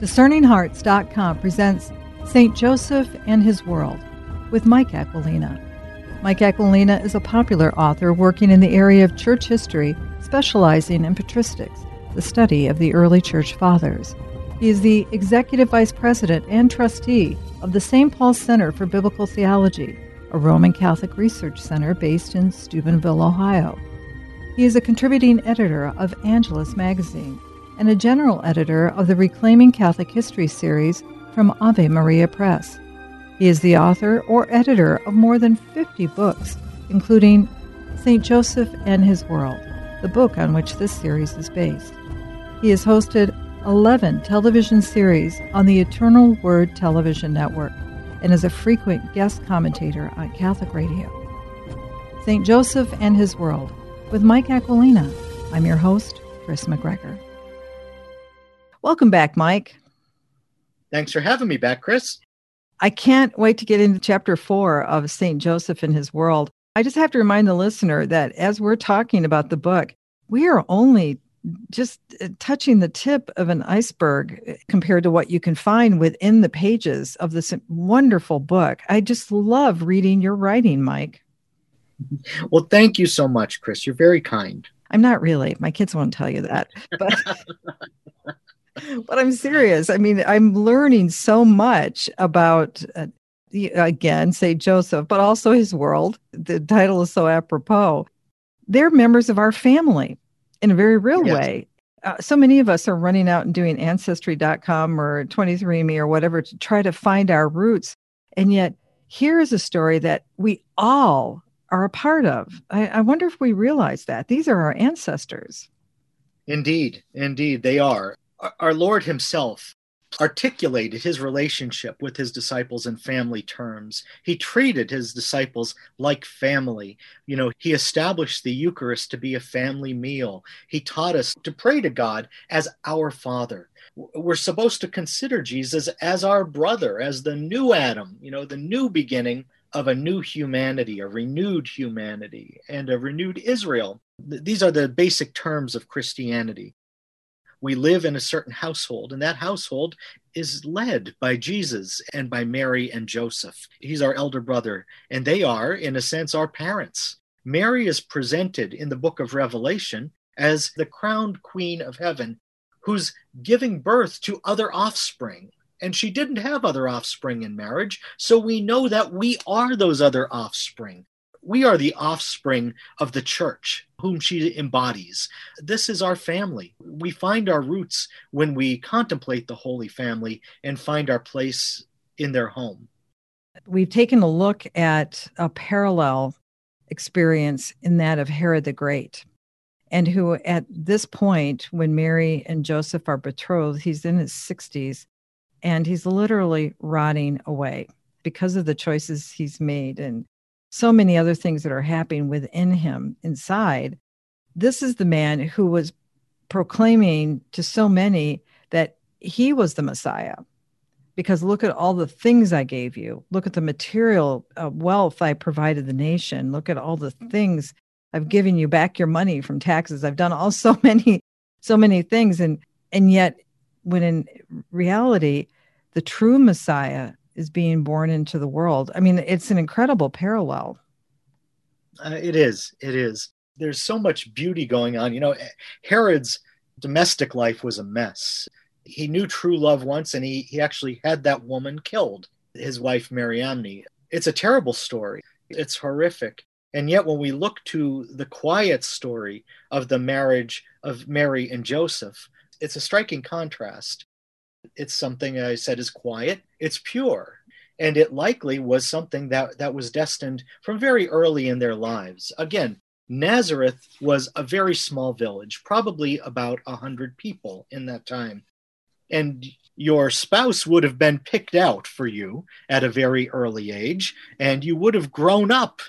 DiscerningHearts.com presents St. Joseph and His World with Mike Aquilina. Mike Aquilina is a popular author working in the area of church history, specializing in patristics, the study of the early church fathers. He is the executive vice president and trustee of the St. Paul Center for Biblical Theology, a Roman Catholic research center based in Steubenville, Ohio. He is a contributing editor of Angelus magazine and a general editor of the Reclaiming Catholic History series from Ave Maria Press. He is the author or editor of more than 50 books, including St. Joseph and His World, the book on which this series is based. He has hosted 11 television series on the Eternal Word Television Network and is a frequent guest commentator on Catholic radio. St. Joseph and His World with Mike Aquilina. I'm your host, Kris McGregor. Welcome back, Mike. Thanks for having me back, Kris. I can't wait to get into chapter four of St. Joseph and His World. I just have to remind the listener that as we're talking about the book, we are only just uh, touching the tip of an iceberg uh, compared to what you can find within the pages of this wonderful book. I just love reading your writing, Mike. Well, thank you so much, Kris. You're very kind. I'm not really. My kids won't tell you that. But but I'm serious. I mean, I'm learning so much about uh, again, St. Joseph, but also his world. The title is so apropos. They're members of our family in a very real yes. way. Uh, so many of us are running out and doing ancestry.com or 23andme or whatever to try to find our roots. And yet, here is a story that we all are a part of. I, I wonder if we realize that these are our ancestors. Indeed, indeed, they are. Our Lord Himself articulated his relationship with his disciples in family terms. He treated his disciples like family. You know, he established the Eucharist to be a family meal. He taught us to pray to God as our Father. We're supposed to consider Jesus as our brother, as the new Adam, you know, the new beginning of a new humanity, a renewed humanity, and a renewed Israel. These are the basic terms of Christianity we live in a certain household, and that household is led by Jesus and by Mary and Joseph. He's our elder brother, and they are, in a sense, our parents. Mary is presented in the book of Revelation as the crowned queen of heaven who's giving birth to other offspring. And she didn't have other offspring in marriage, so we know that we are those other offspring we are the offspring of the church whom she embodies. This is our family. We find our roots when we contemplate the Holy Family and find our place in their home. We've taken a look at a parallel experience in that of Herod the Great, and who at this point, when Mary and Joseph are betrothed, he's in his 60s and he's literally rotting away because of the choices he's made and so many other things that are happening within him inside. This is the man who was proclaiming to so many that he was the Messiah. Because look at all the things I gave you. Look at the material uh, wealth I provided the nation. Look at all the things I've given you back your money from taxes. I've done all so many, so many things. And and yet, when in reality, the true Messiah is being born into the world. I mean, it's an incredible parallel. Uh, it is. It is. There's so much beauty going on. You know, Herod's domestic life was a mess. He knew true love once, and he, he actually had that woman killed, his wife, Mariamne. It's a terrible story. It's horrific. And yet, when we look to the quiet story of the marriage of Mary and Joseph, it's a striking contrast. It's something I said is quiet, it's pure. And it likely was something that, that was destined from very early in their lives. Again, Nazareth was a very small village, probably about a 100 people in that time. And your spouse would have been picked out for you at a very early age, and you would have grown up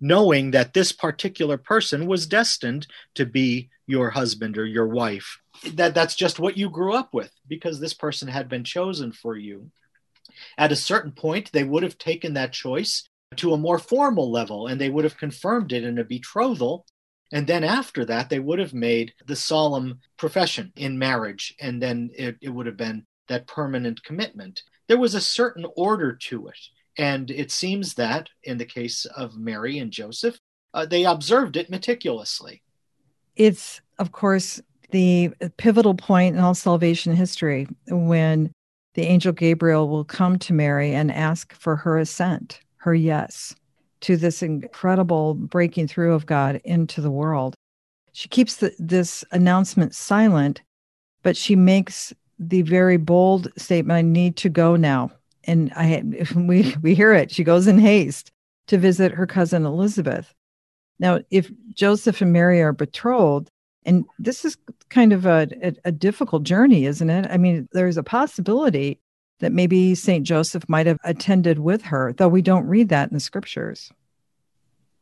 knowing that this particular person was destined to be your husband or your wife that that's just what you grew up with because this person had been chosen for you at a certain point they would have taken that choice to a more formal level and they would have confirmed it in a betrothal and then after that they would have made the solemn profession in marriage and then it, it would have been that permanent commitment. There was a certain order to it. And it seems that in the case of Mary and Joseph, uh, they observed it meticulously. It's, of course, the pivotal point in all salvation history when the angel Gabriel will come to Mary and ask for her assent, her yes, to this incredible breaking through of God into the world. She keeps the, this announcement silent, but she makes the very bold statement I need to go now. And I we we hear it. She goes in haste to visit her cousin Elizabeth. Now, if Joseph and Mary are betrothed, and this is kind of a, a, a difficult journey, isn't it? I mean, there's a possibility that maybe St. Joseph might have attended with her, though we don't read that in the scriptures.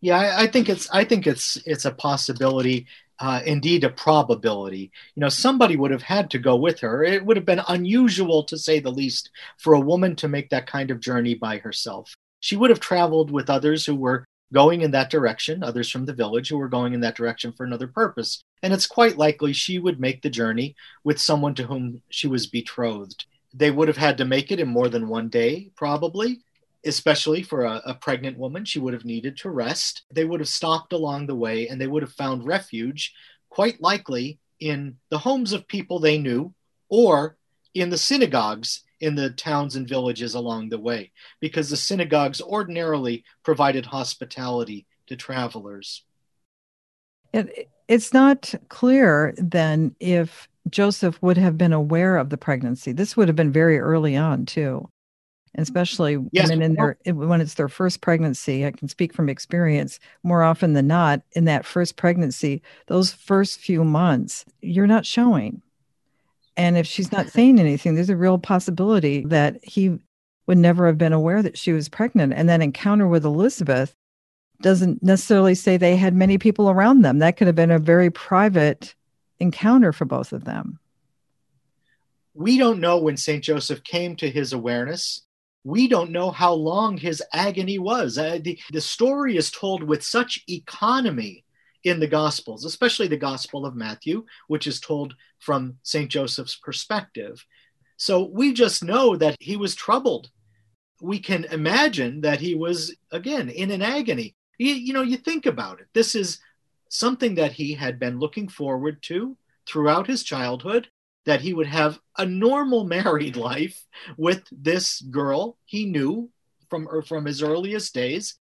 Yeah, I, I think it's I think it's it's a possibility, uh, indeed a probability. You know, somebody would have had to go with her. It would have been unusual, to say the least, for a woman to make that kind of journey by herself. She would have traveled with others who were going in that direction, others from the village who were going in that direction for another purpose. And it's quite likely she would make the journey with someone to whom she was betrothed. They would have had to make it in more than one day, probably, especially for a, a, pregnant woman. She would have needed to rest. They would have stopped along the way and they would have found refuge, quite likely, in the homes of people they knew or in the synagogues in the towns and villages along the way, because the synagogues ordinarily provided hospitality to travelers. It, it's not clear then if Joseph would have been aware of the pregnancy. This would have been very early on, too. Especially yes. women in their when it's their first pregnancy. I can speak from experience. More often than not, in that first pregnancy, those first few months, you're not showing and if she's not saying anything, there's a real possibility that he would never have been aware that she was pregnant. And that encounter with Elizabeth doesn't necessarily say they had many people around them. That could have been a very private encounter for both of them. We don't know when St. Joseph came to his awareness. We don't know how long his agony was. Uh, the, the story is told with such economy in the Gospels, especially the Gospel of Matthew, which is told from St. Joseph's perspective. So we just know that he was troubled. We can imagine that he was, again, in an agony. You, you know, you think about it. This is something that he had been looking forward to throughout his childhood that he would have a normal married life with this girl he knew from er, from his earliest days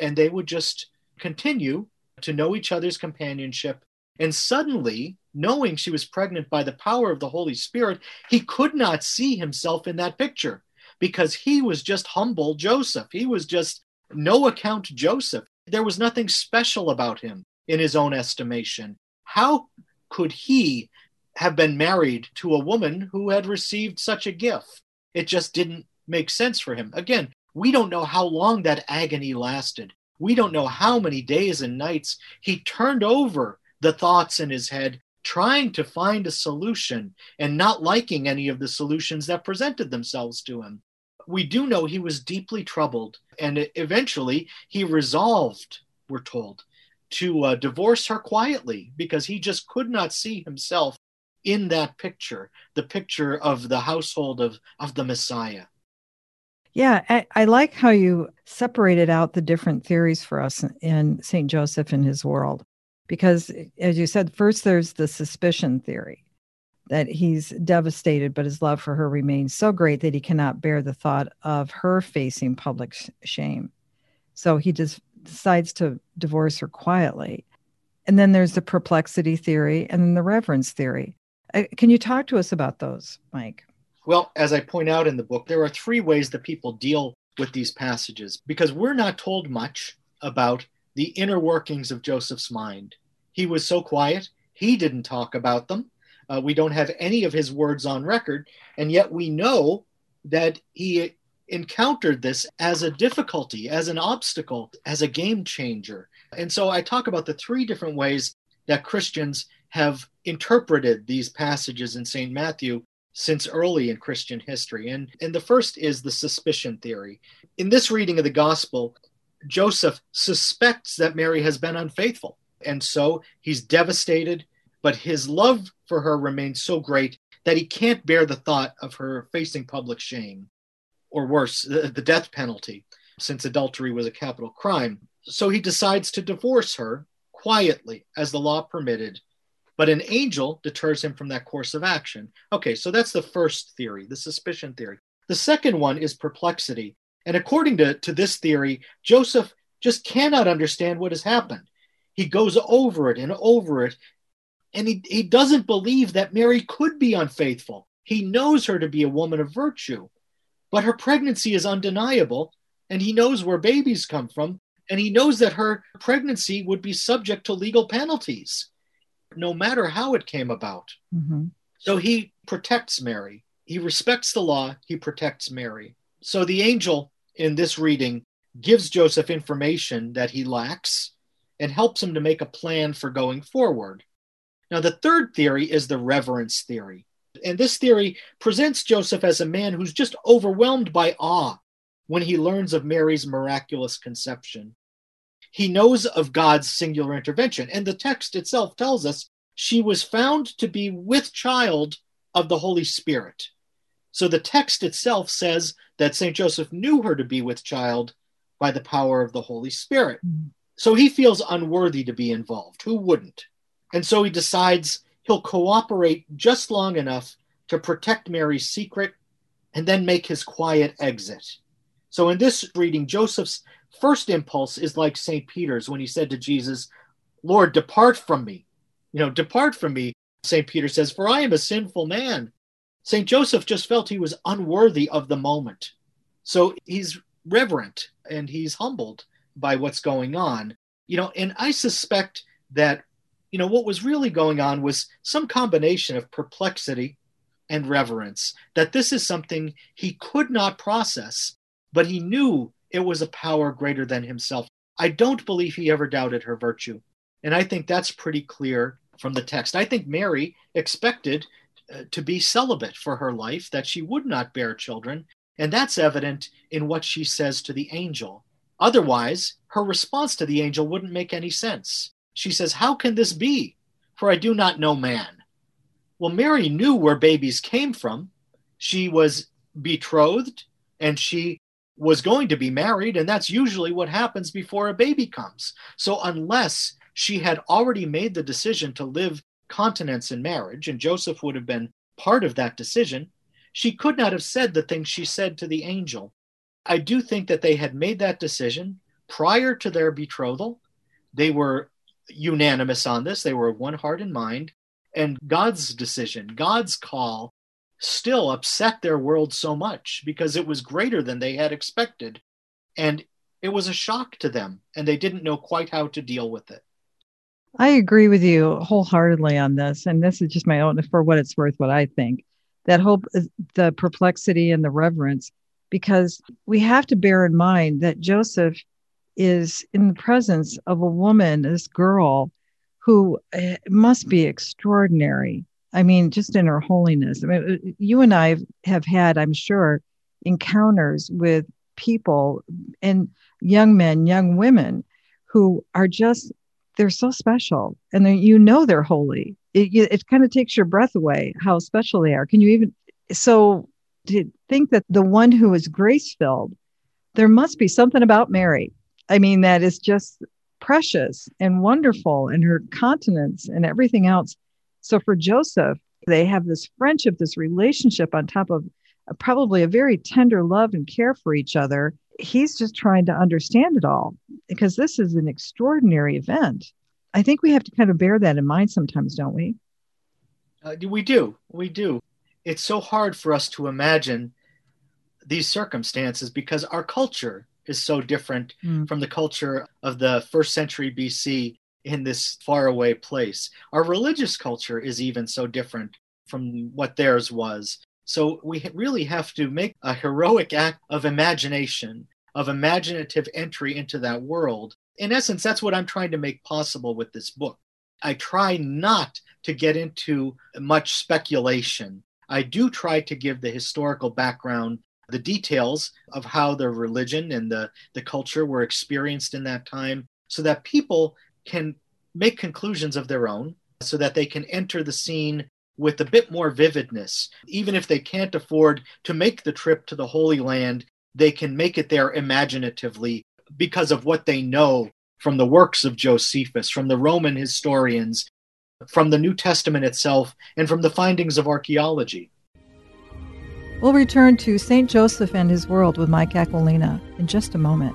and they would just continue to know each other's companionship. And suddenly, knowing she was pregnant by the power of the Holy Spirit, he could not see himself in that picture because he was just humble Joseph. He was just no account Joseph. There was nothing special about him in his own estimation. How could he have been married to a woman who had received such a gift? It just didn't make sense for him. Again, we don't know how long that agony lasted. We don't know how many days and nights he turned over the thoughts in his head, trying to find a solution and not liking any of the solutions that presented themselves to him. We do know he was deeply troubled, and eventually he resolved, we're told, to uh, divorce her quietly because he just could not see himself in that picture, the picture of the household of, of the Messiah. Yeah, I, I, like how you separated out the different theories for us in St. Joseph and his world. Because, as you said, first there's the suspicion theory that he's devastated, but his love for her remains so great that he cannot bear the thought of her facing public shame. So he just decides to divorce her quietly. And then there's the perplexity theory and then the reverence theory. Uh, can you talk to us about those, Mike? Well, as I point out in the book, there are three ways that people deal with these passages because we're not told much about the inner workings of Joseph's mind. He was so quiet, he didn't talk about them. Uh, we don't have any of his words on record, and yet we know that he encountered this as a difficulty, as an obstacle, as a game changer. And so I talk about the three different ways that Christians have interpreted these passages in St. Matthew since early in Christian history. And, and the first is the suspicion theory. In this reading of the gospel, Joseph suspects that Mary has been unfaithful. And so he's devastated, but his love for her remains so great that he can't bear the thought of her facing public shame, or worse, the, the death penalty, since adultery was a capital crime. So he decides to divorce her quietly, as the law permitted. But an angel deters him from that course of action. Okay, so that's the first theory, the suspicion theory. The second one is perplexity. And according to, to this theory, Joseph just cannot understand what has happened. He goes over it and over it, and he, he doesn't believe that Mary could be unfaithful. He knows her to be a woman of virtue, but her pregnancy is undeniable, and he knows where babies come from, and he knows that her pregnancy would be subject to legal penalties, no matter how it came about. Mm-hmm. So he protects Mary. He respects the law, he protects Mary. So the angel in this reading gives Joseph information that he lacks and helps him to make a plan for going forward. Now, the third theory is the reverence theory. And this theory presents Joseph as a man who's just overwhelmed by awe when he learns of Mary's miraculous conception. He knows of God's singular intervention, and the text itself tells us she was found to be with child of the Holy Spirit. So the text itself says that St. Joseph knew her to be with child by the power of the Holy Spirit. Mm. So he feels unworthy to be involved. Who wouldn't? And so he decides he'll cooperate just long enough to protect Mary's secret and then make his quiet exit. So in this reading, Joseph's first impulse is like St. Peter's when he said to Jesus, Lord, depart from me. You know, depart from me, St. Peter says, for I am a sinful man. St. Joseph just felt he was unworthy of the moment. So he's reverent and he's humbled by what's going on. You know, and I suspect that, you know, what was really going on was some combination of perplexity and reverence, that this is something he could not process, but he knew it was a power greater than himself. I don't believe he ever doubted her virtue. And I think that's pretty clear from the text. I think Mary expected uh, to be celibate for her life, that she would not bear children. And that's evident in what she says to the angel. Otherwise, her response to the angel wouldn't make any sense. She says, How can this be? For I do not know man. Well, Mary knew where babies came from. She was betrothed and she was going to be married, and that's usually what happens before a baby comes. So, unless she had already made the decision to live continence in marriage, and Joseph would have been part of that decision, she could not have said the things she said to the angel. I do think that they had made that decision prior to their betrothal. They were unanimous on this, they were of one heart and mind. And God's decision, God's call, still upset their world so much because it was greater than they had expected. And it was a shock to them, and they didn't know quite how to deal with it. I agree with you wholeheartedly on this. And this is just my own, for what it's worth, what I think. That whole, the perplexity and the reverence, because we have to bear in mind that Joseph is in the presence of a woman, this girl, who eh, must be extraordinary. I mean, just in her holiness. I mean, uh, you and I have had, I'm sure, encounters with people and young men, young women who are just they're so special and you know they're holy. It, it kind of takes your breath away how special they are. Can you even so to think that the one who is grace filled there must be something about mary. I mean that is just precious and wonderful and her continence and everything else so for joseph they have this friendship this relationship on top of probably a very tender love and care for each other he's just trying to understand it all because this is an extraordinary event. I think we have to kind of bear that in mind sometimes, don't we? Uh, we do. We do. It's so hard for us to imagine these circumstances because our culture is so different mm. from the culture of the first century BC in this faraway place. Our religious culture is even so different from what theirs was. So we really have to make a heroic act of imagination, of imaginative entry into that world. In essence, that's what I'm trying to make possible with this book. I try not to get into much speculation. I do try to give the historical background, the details of how the religion and the, the culture were experienced in that time, so that people can make conclusions of their own, so that they can enter the scene with a bit more vividness. Even if they can't afford to make the trip to the Holy Land, they can make it there imaginatively because of what they know from the works of Josephus, from the Roman historians, from the New Testament itself, and from the findings of archaeology. We'll return to St. Joseph and his world with Mike Aquilina in just a moment.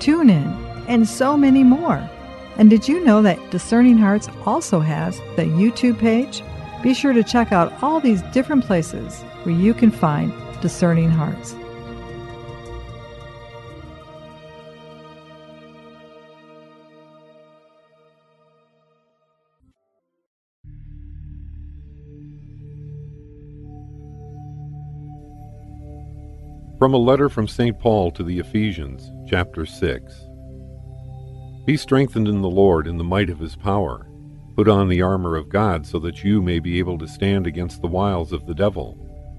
TuneIn, and so many more? And did you know that Discerning Hearts also has the YouTube page? Be sure to check out all these different places where you can find Discerning Hearts. From a letter from St. Paul to the Ephesians, chapter 6. Be strengthened in the Lord in the might of his power. Put on the armor of God so that you may be able to stand against the wiles of the devil.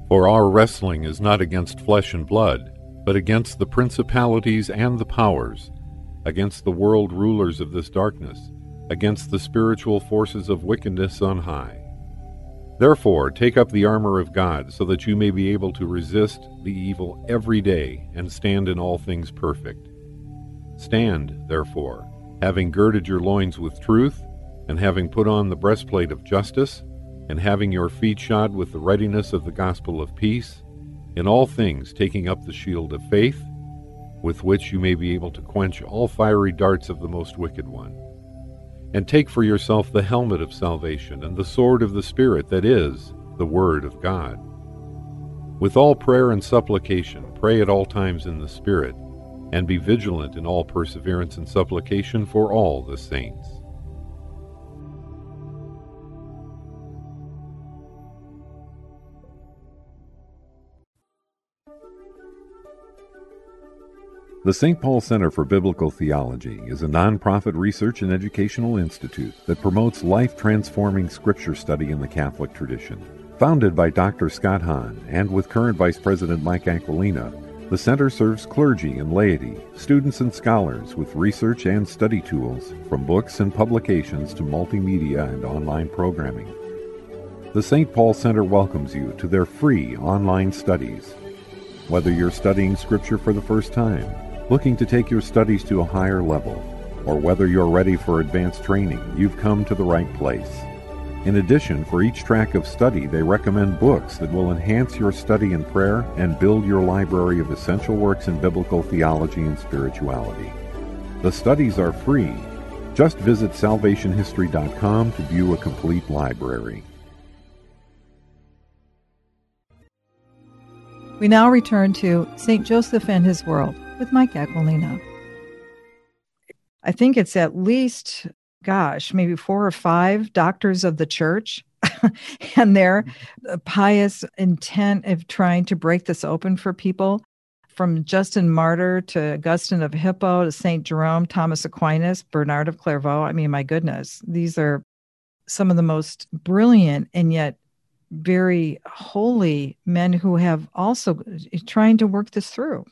For our wrestling is not against flesh and blood, but against the principalities and the powers, against the world rulers of this darkness, against the spiritual forces of wickedness on high. Therefore, take up the armor of God so that you may be able to resist the evil every day and stand in all things perfect. Stand, therefore, having girded your loins with truth, and having put on the breastplate of justice, and having your feet shod with the readiness of the gospel of peace, in all things taking up the shield of faith, with which you may be able to quench all fiery darts of the most wicked one. And take for yourself the helmet of salvation and the sword of the Spirit, that is, the Word of God. With all prayer and supplication, pray at all times in the Spirit and be vigilant in all perseverance and supplication for all the saints. The St. Paul Center for Biblical Theology is a nonprofit research and educational institute that promotes life transforming scripture study in the Catholic tradition. Founded by Dr. Scott Hahn and with current Vice President Mike Aquilina, the center serves clergy and laity, students and scholars with research and study tools, from books and publications to multimedia and online programming. The St. Paul Center welcomes you to their free online studies. Whether you're studying Scripture for the first time, looking to take your studies to a higher level, or whether you're ready for advanced training, you've come to the right place. In addition, for each track of study, they recommend books that will enhance your study in prayer and build your library of essential works in biblical theology and spirituality. The studies are free. Just visit salvationhistory.com to view a complete library. We now return to St. Joseph and his world with Mike Aquilina. I think it's at least gosh, maybe four or five doctors of the church and their pious intent of trying to break this open for people from Justin Martyr to Augustine of Hippo to St. Jerome, Thomas Aquinas, Bernard of Clairvaux. I mean, my goodness, these are some of the most brilliant and yet very holy men who have also trying to work this through.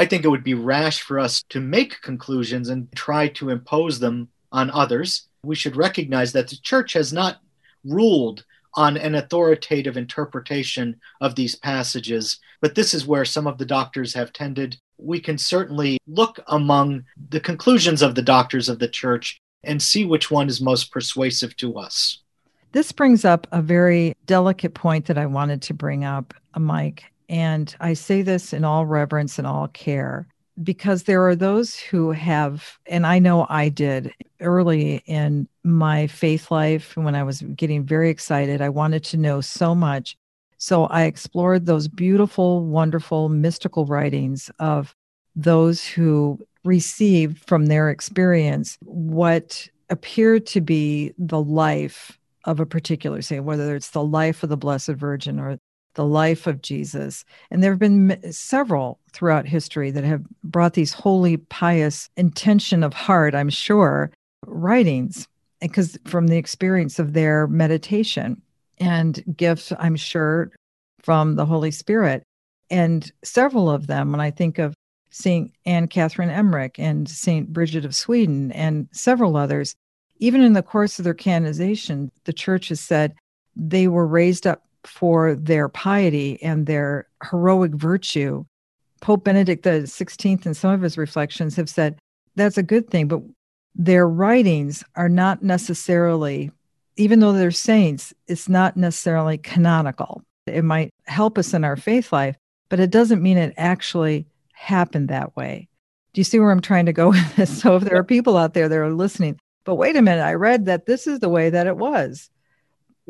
I think it would be rash for us to make conclusions and try to impose them on others. We should recognize that the church has not ruled on an authoritative interpretation of these passages, but this is where some of the doctors have tended. We can certainly look among the conclusions of the doctors of the church and see which one is most persuasive to us. This brings up a very delicate point that I wanted to bring up, Mike. And I say this in all reverence and all care because there are those who have, and I know I did early in my faith life when I was getting very excited. I wanted to know so much. So I explored those beautiful, wonderful, mystical writings of those who received from their experience what appeared to be the life of a particular saint, whether it's the life of the Blessed Virgin or the life of Jesus. And there have been several throughout history that have brought these holy, pious intention of heart, I'm sure, writings, because from the experience of their meditation and gifts, I'm sure, from the Holy Spirit. And several of them, when I think of St. Anne Catherine Emmerich and St. Bridget of Sweden and several others, even in the course of their canonization, the church has said they were raised up for their piety and their heroic virtue. Pope Benedict XVI, in some of his reflections, have said that's a good thing, but their writings are not necessarily, even though they're saints, it's not necessarily canonical. It might help us in our faith life, but it doesn't mean it actually happened that way. Do you see where I'm trying to go with this? So if there are people out there that are listening, but wait a minute, I read that this is the way that it was.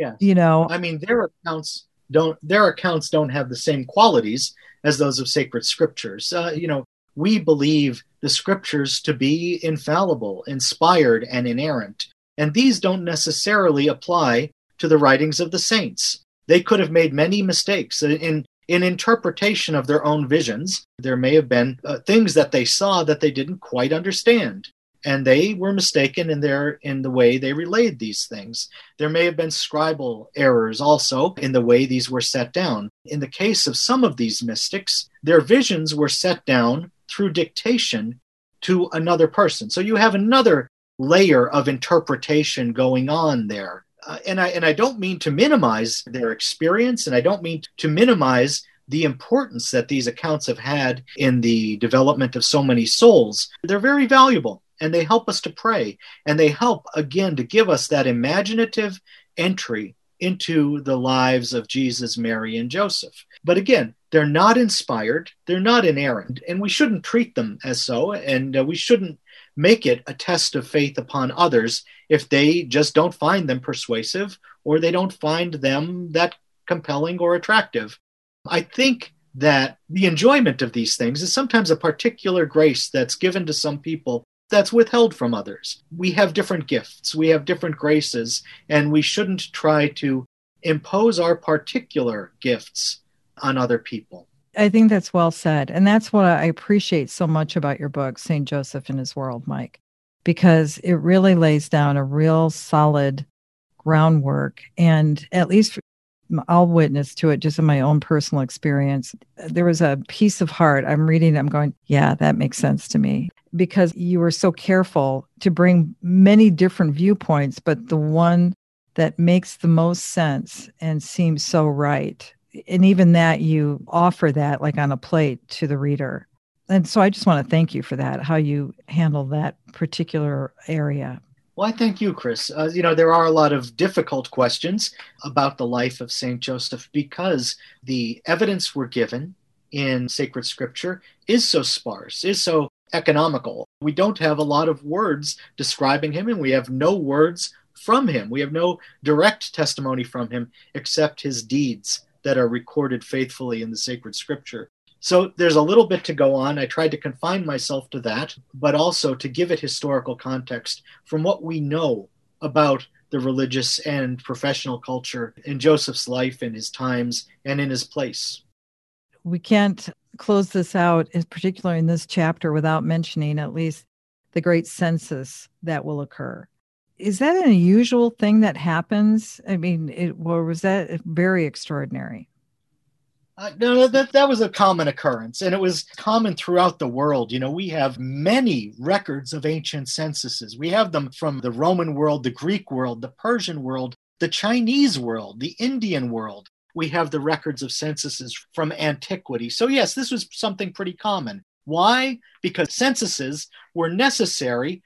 Yeah. You know, I mean, their accounts don't their accounts don't have the same qualities as those of sacred scriptures. Uh, you know, we believe the scriptures to be infallible, inspired, and inerrant, and these don't necessarily apply to the writings of the saints. They could have made many mistakes in in interpretation of their own visions. There may have been uh, things that they saw that they didn't quite understand and they were mistaken in their in the way they relayed these things. There may have been scribal errors also in the way these were set down. In the case of some of these mystics their visions were set down through dictation to another person. So you have another layer of interpretation going on there. Uh, and i and i don't mean to minimize their experience and i don't mean to minimize the importance that these accounts have had in the development of so many souls. They're very valuable and they help us to pray and they help again to give us that imaginative entry into the lives of Jesus, Mary, and Joseph. But again, they're not inspired, they're not inerrant, and we shouldn't treat them as so, and uh, we shouldn't make it a test of faith upon others if they just don't find them persuasive or they don't find them that compelling or attractive. I think that the enjoyment of these things is sometimes a particular grace that's given to some people that's withheld from others. We have different gifts, we have different graces, and we shouldn't try to impose our particular gifts on other people. I think that's well said. And that's what I appreciate so much about your book, St. Joseph and His World, Mike, because it really lays down a real solid groundwork. And at least I'll witness to it just in my own personal experience. There was a piece of heart. I'm reading, I'm going, yeah, that makes sense to me because you were so careful to bring many different viewpoints, but the one that makes the most sense and seems so right. And even that you offer that like on a plate to the reader. And so I just want to thank you for that, how you handle that particular area. Well, I thank you, Kris. Uh, you know, there are a lot of difficult questions about the life of St. Joseph because the evidence we're given in sacred scripture is so sparse, is so economical. We don't have a lot of words describing him, and we have no words from him. We have no direct testimony from him except his deeds that are recorded faithfully in the sacred scripture. So there's a little bit to go on. I tried to confine myself to that, but also to give it historical context from what we know about the religious and professional culture in Joseph's life, in his times, and in his place. We can't close this out, particularly in this chapter, without mentioning at least the great census that will occur. Is that an unusual thing that happens? I mean, it, was that very extraordinary? Uh, no, that, that was a common occurrence, and it was common throughout the world. You know, we have many records of ancient censuses. We have them from the Roman world, the Greek world, the Persian world, the Chinese world, the Indian world we have the records of censuses from antiquity. So, yes, this was something pretty common. Why? Because censuses were necessary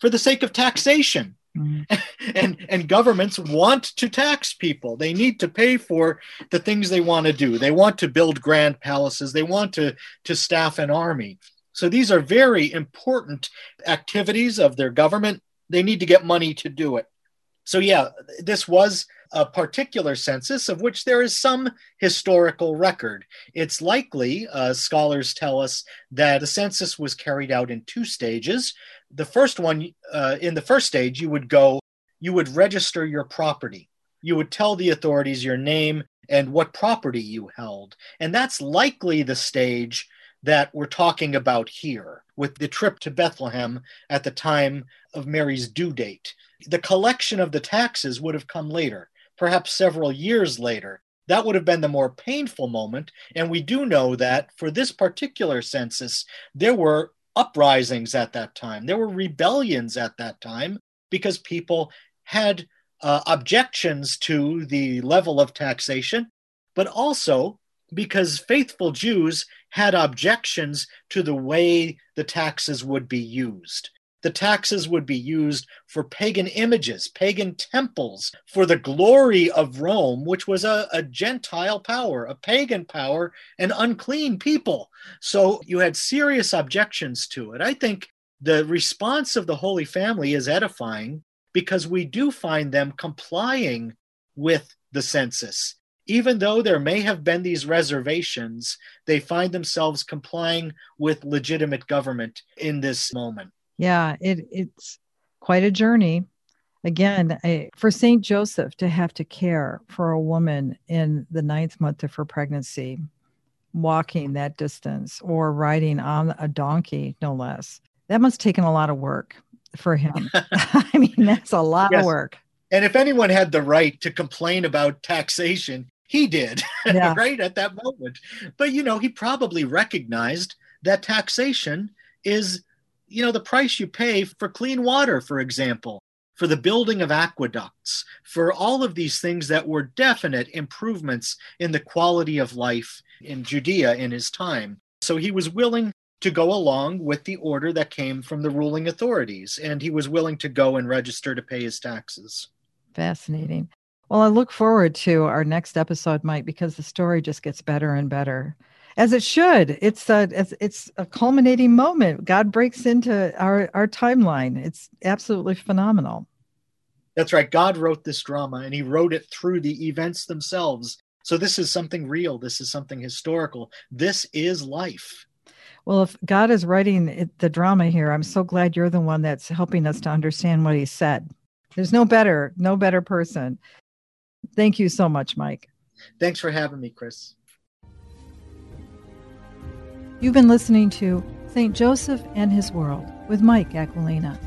for the sake of taxation. Mm-hmm. and and governments want to tax people. They need to pay for the things they want to do. They want to build grand palaces. They want to to staff an army. So these are very important activities of their government. They need to get money to do it. So, yeah, this was a particular census of which there is some historical record. It's likely, uh, scholars tell us, that the census was carried out in two stages. The first one, uh, in the first stage, you would go, you would register your property. You would tell the authorities your name and what property you held. And that's likely the stage that we're talking about here with the trip to Bethlehem at the time of Mary's due date. The collection of the taxes would have come later perhaps several years later. That would have been the more painful moment. And we do know that for this particular census, there were uprisings at that time, there were rebellions at that time because people had uh, objections to the level of taxation, but also because faithful Jews had objections to the way the taxes would be used the taxes would be used for pagan images, pagan temples, for the glory of Rome, which was a, a, Gentile power, a pagan power, an unclean people. So you had serious objections to it. I think the response of the Holy Family is edifying because we do find them complying with the census. Even though there may have been these reservations, they find themselves complying with legitimate government in this moment. Yeah, it, it's quite a journey. Again, I, for St. Joseph to have to care for a woman in the ninth month of her pregnancy, walking that distance or riding on a donkey, no less, that must have taken a lot of work for him. I mean, that's a lot yes. of work. And if anyone had the right to complain about taxation, he did, yeah. right at that moment. But, you know, he probably recognized that taxation is you know, the price you pay for clean water, for example, for the building of aqueducts, for all of these things that were definite improvements in the quality of life in Judea in his time. So he was willing to go along with the order that came from the ruling authorities, and he was willing to go and register to pay his taxes. Fascinating. Well, I look forward to our next episode, Mike, because the story just gets better and better as it should. It's a it's a culminating moment. God breaks into our our timeline. It's absolutely phenomenal. That's right. God wrote this drama, and He wrote it through the events themselves. So this is something real. This is something historical. This is life. Well, if God is writing the drama here, I'm so glad you're the one that's helping us to understand what He said. There's no better, no better person. Thank you so much, Mike. Thanks for having me, Kris. You've been listening to St. Joseph and His World with Mike Aquilina.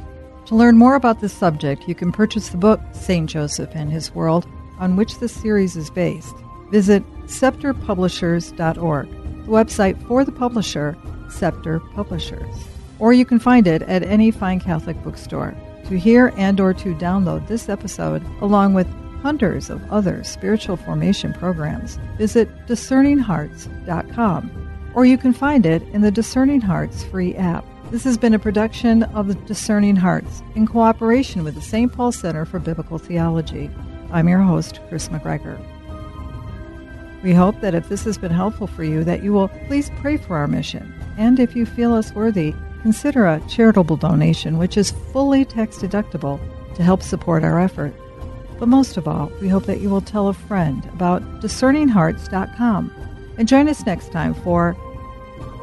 To learn more about this subject, you can purchase the book St. Joseph and His World, on which the series is based. Visit scepterpublishers.org, the website for the publisher, Scepter Publishers. Or you can find it at any fine Catholic bookstore. To hear and or to download this episode, along with hundreds of other spiritual formation programs, visit discerninghearts.com or you can find it in the Discerning Hearts free app. This has been a production of the Discerning Hearts in cooperation with the St. Paul Center for Biblical Theology. I'm your host, Kris McGregor. We hope that if this has been helpful for you, that you will please pray for our mission. And if you feel us worthy, consider a charitable donation, which is fully tax deductible to help support our effort. But most of all, we hope that you will tell a friend about discerninghearts.com and join us next time for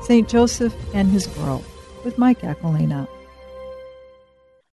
St. Joseph and His World with Mike Aquilina.